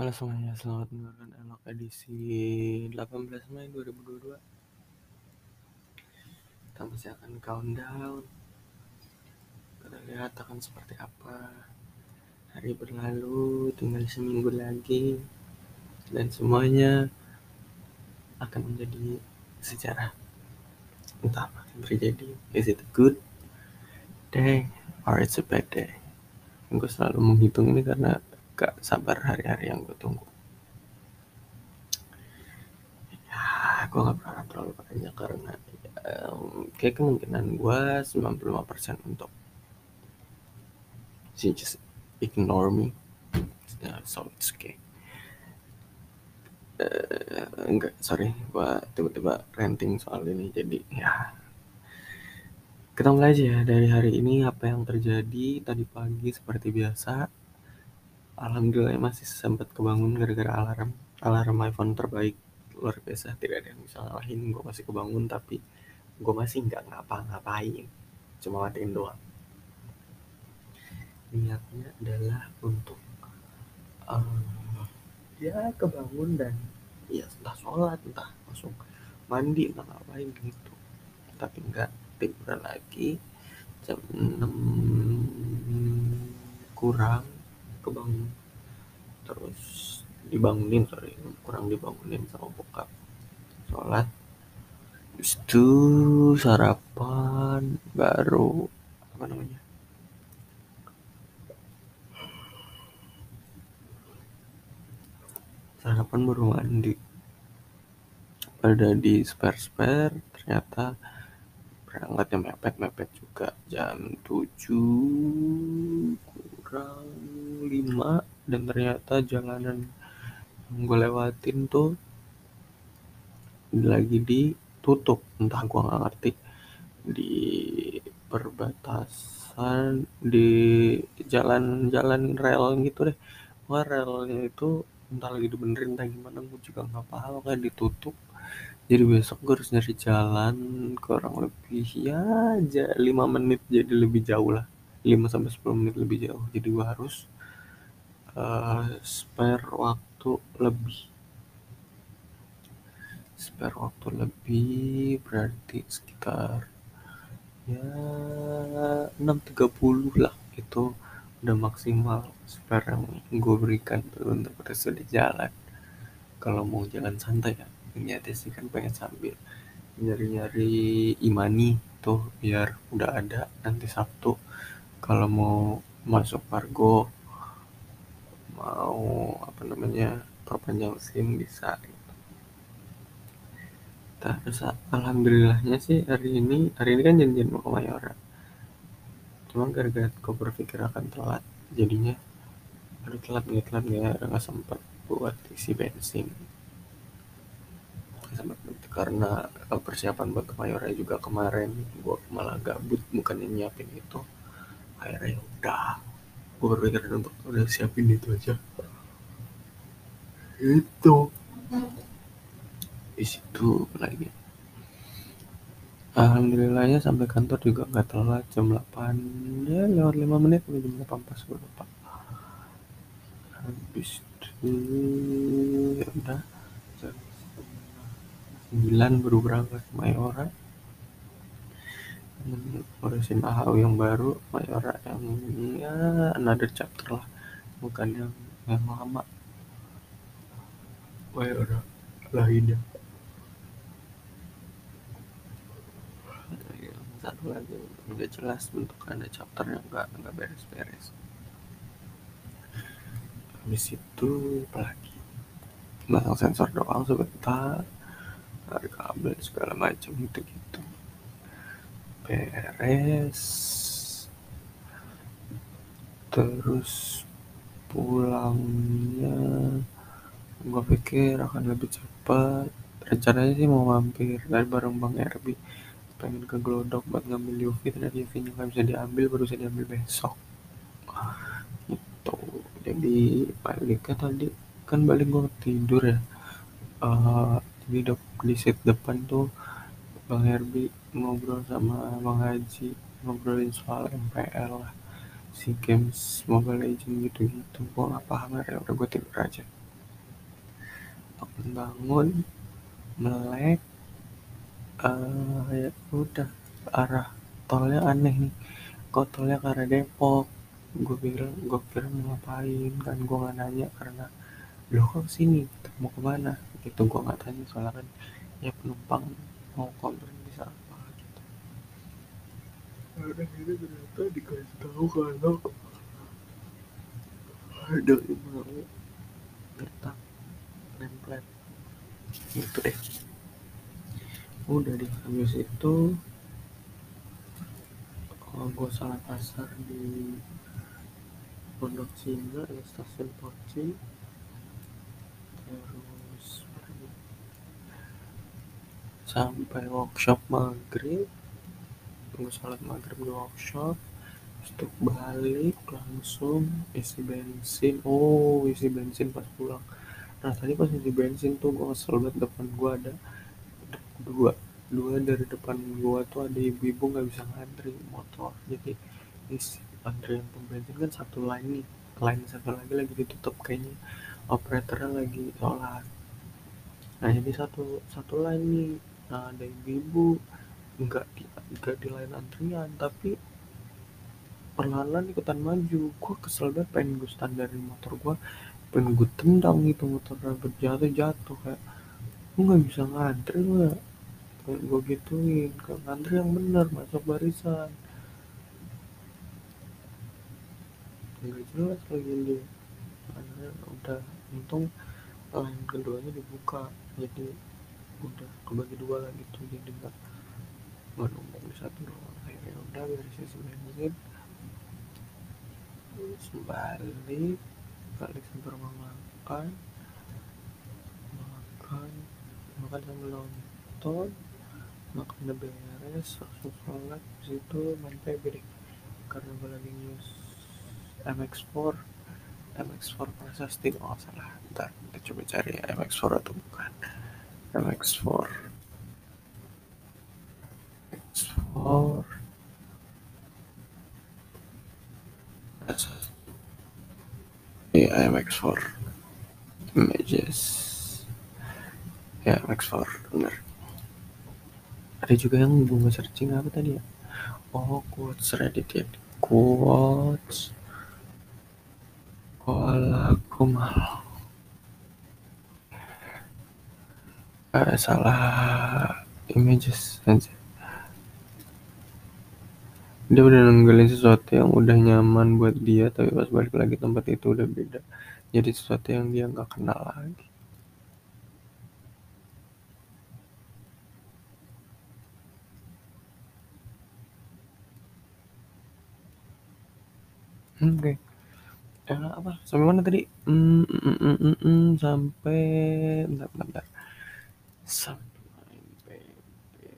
Halo semuanya, selamat mendengarkan Elok edisi 18 Mei 2022 Kita masih akan countdown. Kita lihat akan seperti apa Hari berlalu, tinggal seminggu lagi Dan semuanya akan menjadi sejarah. Entah apa yang terjadi. Is it a good day or it's a bad day? Gue selalu menghitung ini karena gak sabar hari-hari yang gue tunggu. Ya gue gak berharap terlalu banyak karena um, kayak kemungkinan gue 95% untuk she just ignore me. Uh, so it's okay. Uh, enggak sorry gue tiba-tiba ranting soal ini jadi ya kita mulai aja ya dari hari ini apa yang terjadi tadi pagi seperti biasa alhamdulillah masih sempat kebangun gara-gara alarm. Alarm iPhone terbaik luar biasa. Tidak ada yang bisa ngalahin gue masih kebangun tapi gue masih nggak ngapa-ngapain. Cuma matiin doang. Niatnya adalah untuk uh, ya kebangun dan ya entah sholat entah langsung mandi entah ngapain gitu. Tapi nggak tidur lagi. Jam 6 kurang kebangun. Terus dibangunin sorry kurang dibangunin sama bokap. Sholat. Habis itu sarapan baru apa namanya? Sarapan baru mandi. Pada di spare spare ternyata berangkatnya mepet mepet juga. Jam 7 5 dan ternyata jalanan yang gue lewatin tuh lagi ditutup. Entah gue nggak ngerti. Di perbatasan di jalan-jalan rel gitu deh. Wah relnya itu entah lagi dibenerin entah gimana gue juga nggak paham. Kayak ditutup. Jadi besok gue harus nyari jalan kurang lebih ya aja. 5 menit jadi lebih jauh lah. 5 sampai 10 menit lebih jauh. Jadi gue harus uh, spare waktu lebih. Spare waktu lebih berarti sekitar ya 6.30 lah itu udah maksimal spare yang gue berikan untuk rest di jalan. Kalau mau jalan santai ya niatnya sih kan pengen sambil nyari-nyari imani tuh biar udah ada nanti Sabtu. Kalau mau masuk Pargo mau apa namanya perpanjang SIM bisa gitu. Terus alhamdulillahnya sih hari ini hari ini kan janjian mau ke Mayora. Cuma gara-gara gue berpikir akan telat jadinya aduh telat nggak telat nggak nggak sempat buat isi bensin sempat karena persiapan buat ke Mayora juga kemarin gue malah gabut bukannya nyiapin itu akhirnya ya udah gue berpikiran untuk udah siapin itu aja. Itu. Di situ lagi. Alhamdulillahnya sampai kantor juga nggak telat. Jam 8 ya lewat 5 menit udah jam 8 pas gue lupa. Habis itu ya udah. Jam 9 baru berangkat Mayora ngurusin AHU yang baru Mayora yang ya another chapter lah. Bukan yang yang lama. Mayora lainnya yang satu lagi. Udah jelas bentukannya chapternya nggak nggak beres-beres. Habis itu apa lagi? Pasang sensor doang sebentar. Dari kabel segala macam gitu gitu beres terus pulangnya gue pikir akan lebih cepat. Rencananya sih mau mampir dari bareng bang Erbi pengen ke Glodok buat ngambil UV ternyata nya nggak bisa diambil baru bisa diambil besok. Gitu. Jadi baliknya tadi kan balik gue tidur ya. Uh, jadi di seat depan tuh bang Herbi ngobrol sama bang Haji ngobrolin soal MPL lah si games Mobile Legends gitu-gitu. Gue gak paham ya. Udah gue tidur aja. Bangun melek uh, ya udah arah tolnya aneh nih. Kok tolnya ke arah Depok? Gue pikir gue pikir mau ngapain kan? Gue nggak nanya karena lo kok sini mau ke mana? Gitu gue nggak tanya soalnya kan ya penumpang mau komplain bisa apa gitu ada ini ternyata dikasih tahu kalau ada yang mau gertak template. Gitu deh. Udah di habis itu kalau gue salah pasar di Pondok Cina di stasiun Poci terus sampai workshop maghrib. Tunggu sholat maghrib di workshop. Untuk balik langsung isi bensin. Oh isi bensin pas pulang. Nah tadi pas isi bensin tuh gue kesel depan gue ada dua dua dari depan gua tuh ada ibu-ibu nggak bisa ngantri motor. Jadi isi antrian pom bensin kan satu line nih. Line satu lagi lagi ditutup kayaknya. Operatornya lagi sholat. Nah jadi satu satu line nih nah ada ibu-ibu nggak di nggak di line antrian tapi perlahan-lahan ikutan maju. Gua kesel banget pengen gue standarin motor gua pengen gue tendang gitu motor berjatuh jatuh kayak lu nggak bisa ngantri ya kayak gue gituin. Ke ngantri yang bener masuk barisan. Nggak jelas lagi dia. Udah untung lain keduanya dibuka. Jadi udah kebagi dua lah gitu jadi nggak nggak di satu doang. Akhirnya udah dari sisi bensin terus balik sampai makan. Makan makan sambil nonton. Makan udah beres langsung sholat. Situ main PB karena gue lagi news MX4 MX4 Prasasti oh salah. Ntar kita coba cari ya MX4 atau bukan MX4 MX4 ya MX4 images. Ya MX4 bener. Ada juga yang gue searching apa tadi ya? Oh quotes reddit ya. Quotes. Walakumal uh, salah images aja dia udah nungguin sesuatu yang udah nyaman buat dia tapi pas balik lagi tempat itu udah beda. Jadi sesuatu yang dia nggak kenal lagi. Oke. Okay. eh, apa? Sampai mana tadi? Mm, mm, mm, mm, mm, sampai bentar, bentar, bentar. Main PB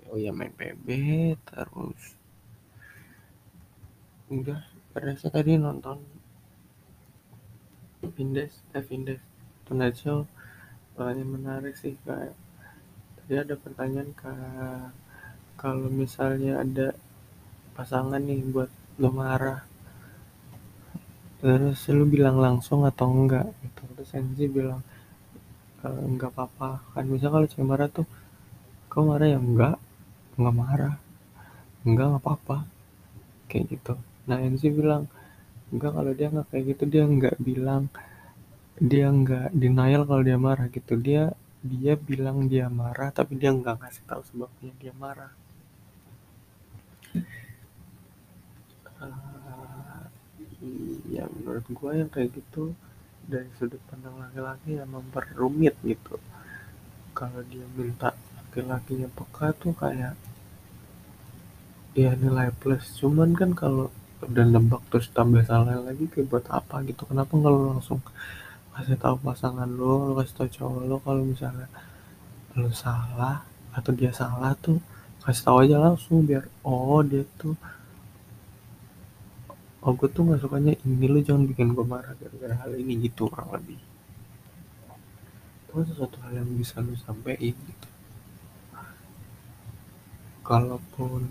oh ya main PB terus. Udah beresnya tadi nonton Vindes eh Vindes Tonight Show pertanyaan menarik sih kayak tadi ada pertanyaan ke kalau misalnya ada pasangan nih buat lo marah terus lu bilang langsung atau enggak gitu. Terus Sensi bilang enggak apa-apa. Kan bisa kalau cewek marah tuh kau marah ya? Enggak enggak marah. Enggak enggak apa-apa. Kayak gitu. Nah Enzi bilang enggak kalau dia enggak kayak gitu dia enggak bilang dia enggak denial kalau dia marah gitu. Dia dia bilang dia marah tapi dia enggak ngasih tahu sebabnya dia marah. Uh, ya menurut gue yang kayak gitu dari sudut pandang laki-laki yang memperrumit gitu. Kalau dia minta laki-lakinya peka tuh kayak ya nilai plus. Cuman kan kalau udah nebak terus tambah salah lagi kayak buat apa gitu? Kenapa nggak lo langsung kasih tahu pasangan lo lo kasih tahu cowok lo kalau misalnya lo salah atau dia salah tuh kasih tahu aja langsung biar oh dia tuh oh gue tuh gak sukanya ini lu jangan bikin gue marah gara-gara hal ini gitu kurang lebih. Itu kan sesuatu hal yang bisa lu sampein gitu. Kalaupun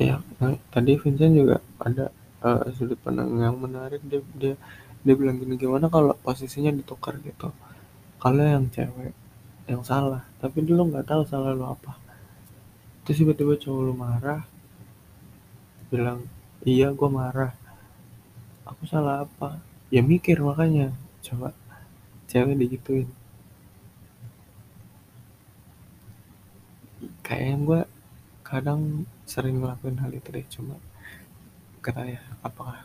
ya nah, tadi Vincent juga ada uh, sudut pandang yang menarik. Dia dia dia bilang gini gimana kalau posisinya ditukar gitu? Kalau yang cewek yang salah tapi dulu nggak tahu salah lu apa terus tiba-tiba cowok lu marah. Bilang iya gue marah. Aku salah apa? Ya mikir makanya coba cewek digituin. Kayaknya gue kadang sering ngelakuin hal itu deh cuma kata ya apakah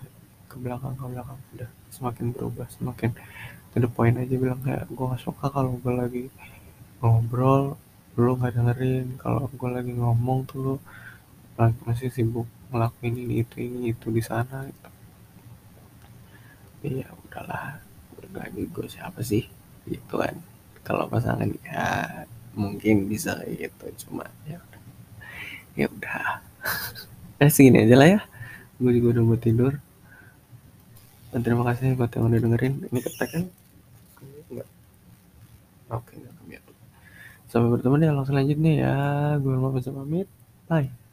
ke belakang ke belakang udah semakin berubah semakin the point aja bilang kayak gue gak suka kalau gue lagi ngobrol lu gak dengerin. Kalau gue lagi ngomong tuh lu masih sibuk ngelakuin ini itu ini itu di sana gitu. ya udahlah. Lagi gue siapa sih? Gitu kan. Kalau pasangan ya mungkin bisa gitu. Cuma ya udah. Ya udah. Eh segini aja lah ya. Gue juga udah mau tidur. Dan terima kasih buat yang udah dengerin. Ini ketek kan? Oke enggak sampai bertemu di alam selanjutnya ya. Gue mau pamit. Bye